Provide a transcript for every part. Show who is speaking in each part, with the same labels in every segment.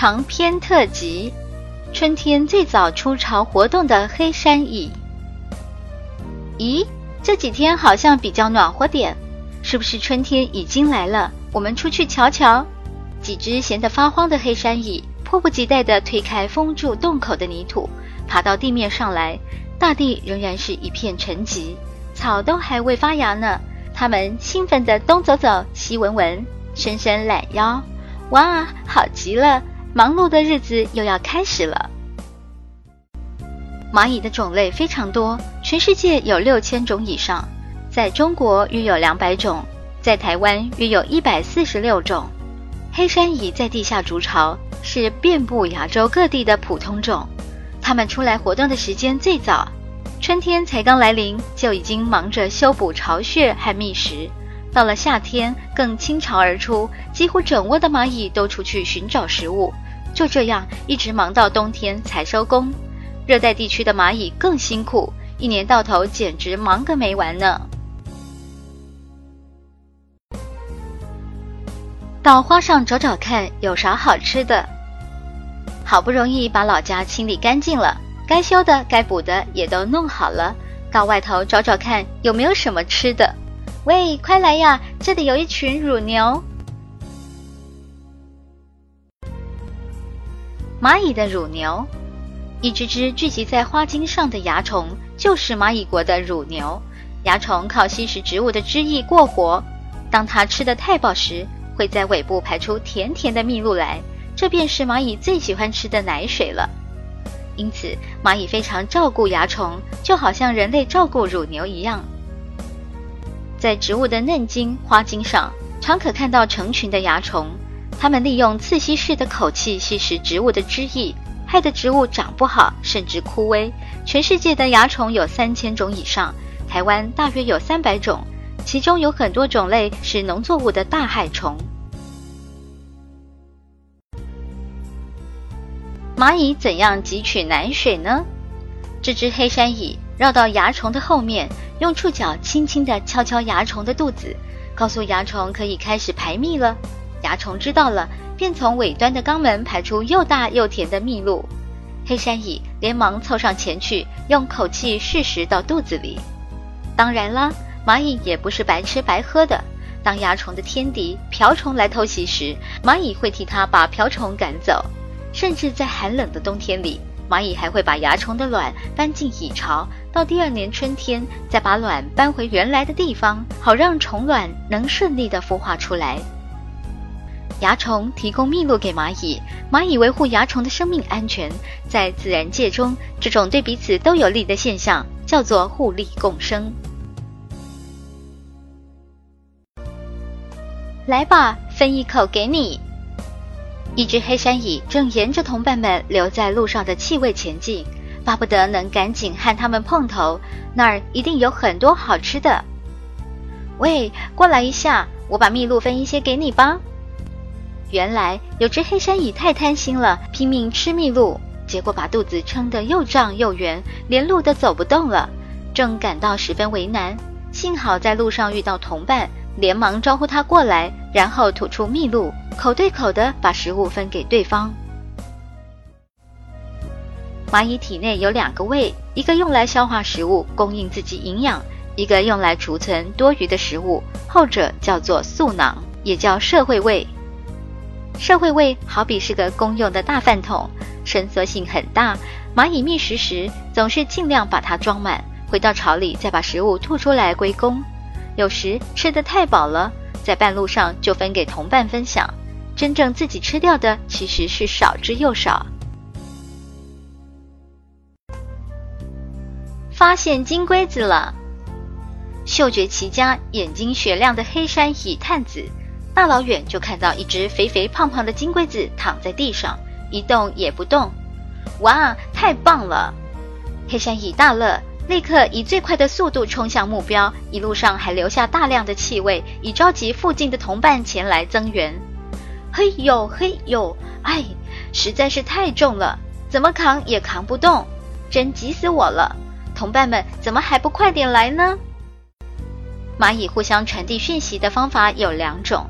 Speaker 1: 长篇特辑：春天最早出巢活动的黑山蚁。咦，这几天好像比较暖和点，是不是春天已经来了？我们出去瞧瞧。几只闲得发慌的黑山蚁迫不及待地推开封住洞口的泥土，爬到地面上来。大地仍然是一片沉寂，草都还未发芽呢。它们兴奋地东走走，西闻闻，伸伸懒腰。哇，好极了！忙碌的日子又要开始了。蚂蚁的种类非常多，全世界有六千种以上，在中国约有两百种，在台湾约有一百四十六种。黑山蚁在地下筑巢，是遍布亚洲各地的普通种。它们出来活动的时间最早，春天才刚来临，就已经忙着修补巢穴和觅食。到了夏天，更倾巢而出，几乎整窝的蚂蚁都出去寻找食物。就这样一直忙到冬天才收工。热带地区的蚂蚁更辛苦，一年到头简直忙个没完呢。到花上找找看，有啥好吃的。好不容易把老家清理干净了，该修的、该补的也都弄好了，到外头找找看，有没有什么吃的。喂，快来呀！这里有一群乳牛。蚂蚁的乳牛，一只只聚集在花茎上的蚜虫，就是蚂蚁国的乳牛。蚜虫靠吸食植物的汁液过活，当它吃得太饱时，会在尾部排出甜甜的蜜露来，这便是蚂蚁最喜欢吃的奶水了。因此，蚂蚁非常照顾蚜虫，就好像人类照顾乳牛一样。在植物的嫩茎、花茎上，常可看到成群的蚜虫。它们利用刺吸式的口气吸食植物的汁液，害得植物长不好，甚至枯萎。全世界的蚜虫有三千种以上，台湾大约有三百种，其中有很多种类是农作物的大害虫。蚂蚁怎样汲取奶水呢？这只黑山蚁绕到蚜虫的后面。用触角轻轻地敲敲蚜虫的肚子，告诉蚜虫可以开始排蜜了。蚜虫知道了，便从尾端的肛门排出又大又甜的蜜露。黑山蚁连忙凑上前去，用口气试食到肚子里。当然啦，蚂蚁也不是白吃白喝的。当蚜虫的天敌瓢虫来偷袭时，蚂蚁会替它把瓢虫赶走。甚至在寒冷的冬天里，蚂蚁还会把蚜虫的卵搬进蚁巢。到第二年春天，再把卵搬回原来的地方，好让虫卵能顺利的孵化出来。蚜虫提供蜜露给蚂蚁，蚂蚁维护蚜虫的生命安全。在自然界中，这种对彼此都有利的现象叫做互利共生。来吧，分一口给你。一只黑山蚁正沿着同伴们留在路上的气味前进。巴不得能赶紧和他们碰头，那儿一定有很多好吃的。喂，过来一下，我把蜜露分一些给你吧。原来有只黑山蚁太贪心了，拼命吃蜜露，结果把肚子撑得又胀又圆，连路都走不动了，正感到十分为难。幸好在路上遇到同伴，连忙招呼他过来，然后吐出蜜露，口对口的把食物分给对方。蚂蚁体内有两个胃，一个用来消化食物，供应自己营养；一个用来储存多余的食物，后者叫做宿囊，也叫社会胃。社会胃好比是个公用的大饭桶，伸缩性很大。蚂蚁觅食时总是尽量把它装满，回到巢里再把食物吐出来归公。有时吃得太饱了，在半路上就分给同伴分享，真正自己吃掉的其实是少之又少。发现金龟子了！嗅觉奇佳、眼睛雪亮的黑山蚁探子，大老远就看到一只肥肥胖胖的金龟子躺在地上，一动也不动。哇，太棒了！黑山蚁大乐，立刻以最快的速度冲向目标，一路上还留下大量的气味，以召集附近的同伴前来增援。嘿呦嘿呦，哎，实在是太重了，怎么扛也扛不动，真急死我了！同伴们怎么还不快点来呢？蚂蚁互相传递讯息的方法有两种，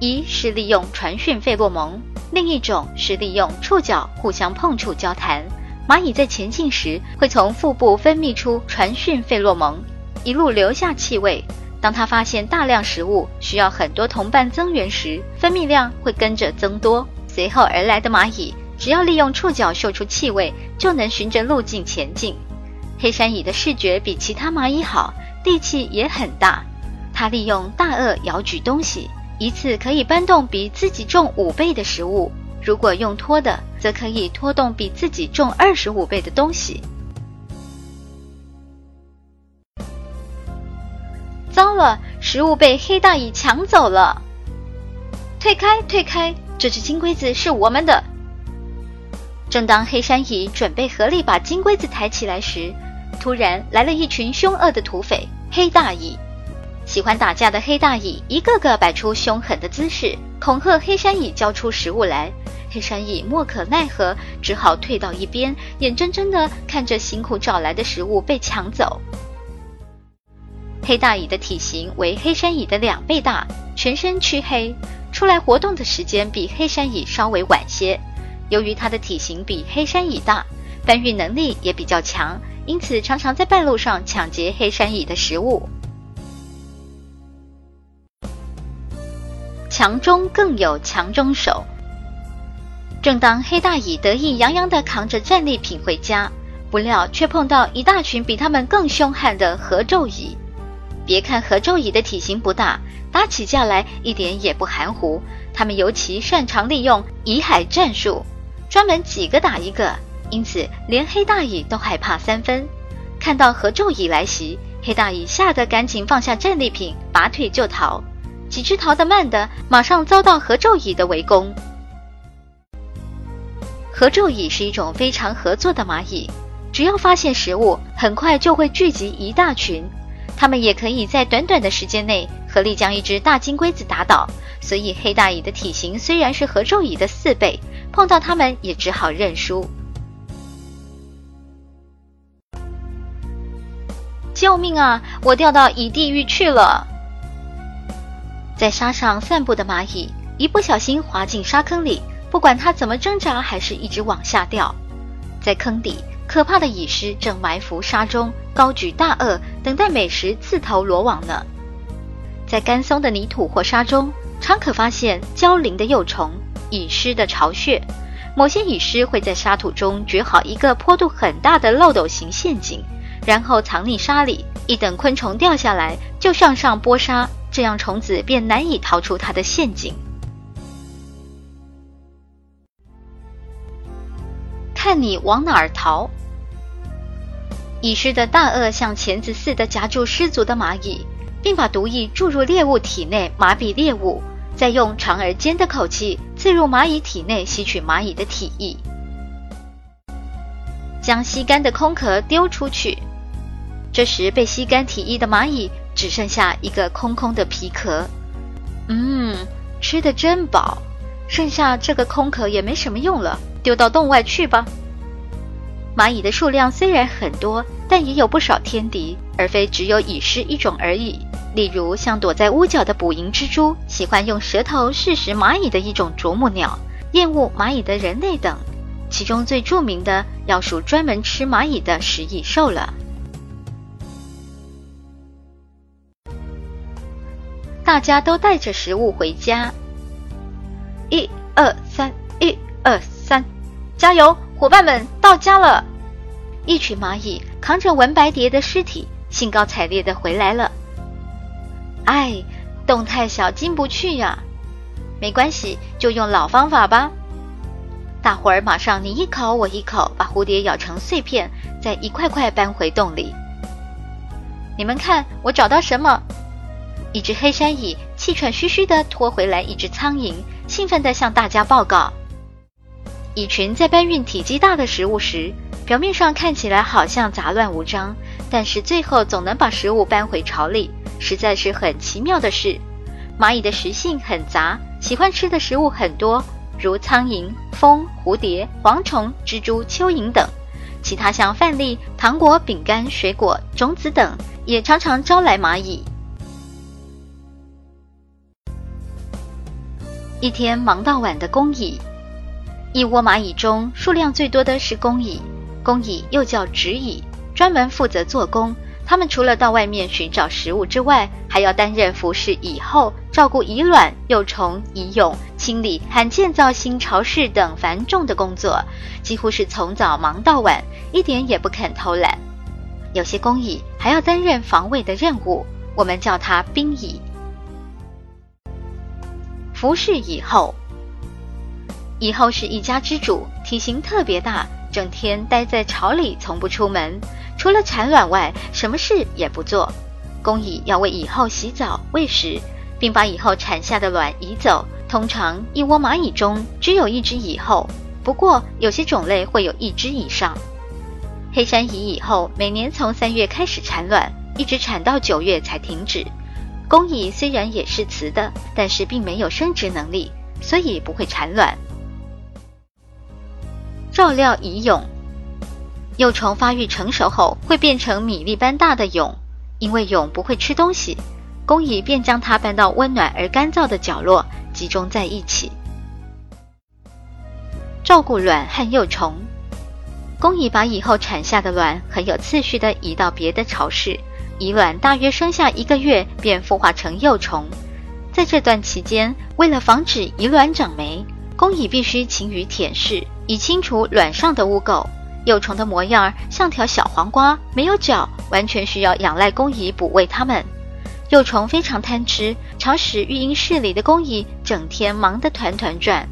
Speaker 1: 一是利用传讯费洛蒙，另一种是利用触角互相碰触交谈。蚂蚁在前进时会从腹部分泌出传讯费洛蒙，一路留下气味。当它发现大量食物需要很多同伴增援时，分泌量会跟着增多。随后而来的蚂蚁只要利用触角嗅出气味，就能循着路径前进。黑山蚁的视觉比其他蚂蚁好，力气也很大。它利用大颚摇举东西，一次可以搬动比自己重五倍的食物。如果用拖的，则可以拖动比自己重二十五倍的东西。糟了，食物被黑大蚁抢走了！退开，退开！这只金龟子是我们的。正当黑山蚁准备合力把金龟子抬起来时，突然来了一群凶恶的土匪——黑大蚁。喜欢打架的黑大蚁一个个摆出凶狠的姿势，恐吓黑山蚁交出食物来。黑山蚁莫可奈何，只好退到一边，眼睁睁地看着辛苦找来的食物被抢走。黑大蚁的体型为黑山蚁的两倍大，全身黢黑，出来活动的时间比黑山蚁稍微晚些。由于它的体型比黑山蚁大，搬运能力也比较强，因此常常在半路上抢劫黑山蚁的食物。强中更有强中手。正当黑大蚁得意洋洋地扛着战利品回家，不料却碰到一大群比他们更凶悍的合昼蚁。别看合昼蚁的体型不大，打起架来一点也不含糊。他们尤其擅长利用蚁海战术，专门几个打一个，因此连黑大蚁都害怕三分。看到合昼蚁来袭，黑大蚁吓得赶紧放下战利品，拔腿就逃。几只逃得慢的，马上遭到合昼蚁的围攻。合昼蚁是一种非常合作的蚂蚁，只要发现食物，很快就会聚集一大群。它们也可以在短短的时间内合力将一只大金龟子打倒，所以黑大蚁的体型虽然是合昼蚁的四倍，碰到它们也只好认输。救命啊！我掉到蚁地狱去了！在沙上散步的蚂蚁一不小心滑进沙坑里，不管它怎么挣扎，还是一直往下掉。在坑底。可怕的蚁狮正埋伏沙中，高举大颚，等待美食自投罗网呢。在干松的泥土或沙中，常可发现蛟鳞的幼虫、蚁狮的巢穴。某些蚁狮会在沙土中掘好一个坡度很大的漏斗形陷阱，然后藏匿沙里，一等昆虫掉下来，就向上拨沙，这样虫子便难以逃出它的陷阱。看你往哪儿逃！蚁狮的大颚像钳子似的夹住失足的蚂蚁，并把毒液注入猎物体内麻痹猎物，再用长而尖的口气刺入蚂蚁体内吸取蚂蚁的体液，将吸干的空壳丢出去。这时被吸干体液的蚂蚁只剩下一个空空的皮壳。嗯，吃的真饱，剩下这个空壳也没什么用了，丢到洞外去吧。蚂蚁的数量虽然很多，但也有不少天敌，而非只有蚁狮一种而已。例如，像躲在屋角的捕蝇蜘蛛，喜欢用舌头试食蚂蚁的一种啄木鸟，厌恶蚂蚁的人类等。其中最著名的要数专门吃蚂蚁的食蚁兽了。大家都带着食物回家。一二三，一二三，加油！伙伴们到家了，一群蚂蚁扛着文白蝶的尸体，兴高采烈的回来了。哎，洞太小进不去呀，没关系，就用老方法吧。大伙儿马上你一口我一口，把蝴蝶咬成碎片，再一块块搬回洞里。你们看，我找到什么？一只黑山蚁气喘吁吁地拖回来一只苍蝇，兴奋地向大家报告。蚁群在搬运体积大的食物时，表面上看起来好像杂乱无章，但是最后总能把食物搬回巢里，实在是很奇妙的事。蚂蚁的食性很杂，喜欢吃的食物很多，如苍蝇、蜂、蝴蝶、蝗虫、蜘蛛、蚯蚓等。其他像饭粒、糖果、饼干、水果、种子等，也常常招来蚂蚁。一天忙到晚的工蚁，一窝蚂蚁中数量最多的是工蚁。工蚁又叫纸蚁，专门负责做工。它们除了到外面寻找食物之外，还要担任服侍蚁后、照顾蚁卵、幼虫、蚁蛹、清理和建造新巢室等繁重的工作，几乎是从早忙到晚，一点也不肯偷懒。有些工蚁还要担任防卫的任务，我们叫它兵蚁。服侍蚁后，蚁后是一家之主，体型特别大，整天待在巢里，从不出门，除了产卵外，什么事也不做。工蚁要为蚁后洗澡、喂食，并把蚁后产下的卵移走。通常一窝蚂蚁中只有一只蚁后，不过有些种类会有一只以上。黑山蚁蚁后每年从三月开始产卵，一直产到九月才停止。工蚁虽然也是雌的，但是并没有生殖能力，所以不会产卵。照料蚁蛹，幼虫发育成熟后会变成米粒般大的蛹，因为蛹不会吃东西，工蚁便将它搬到温暖而干燥的角落，集中在一起。照顾卵和幼虫，工蚁把以后产下的卵很有次序地移到别的巢室。蚁卵大约生下一个月，便孵化成幼虫。在这段期间，为了防止蚁卵长霉，工蚁必须勤于舔舐，以清除卵上的污垢。幼虫的模样像条小黄瓜，没有脚，完全需要仰赖工蚁哺喂它们。幼虫非常贪吃，常使育婴室里的工蚁整天忙得团团转。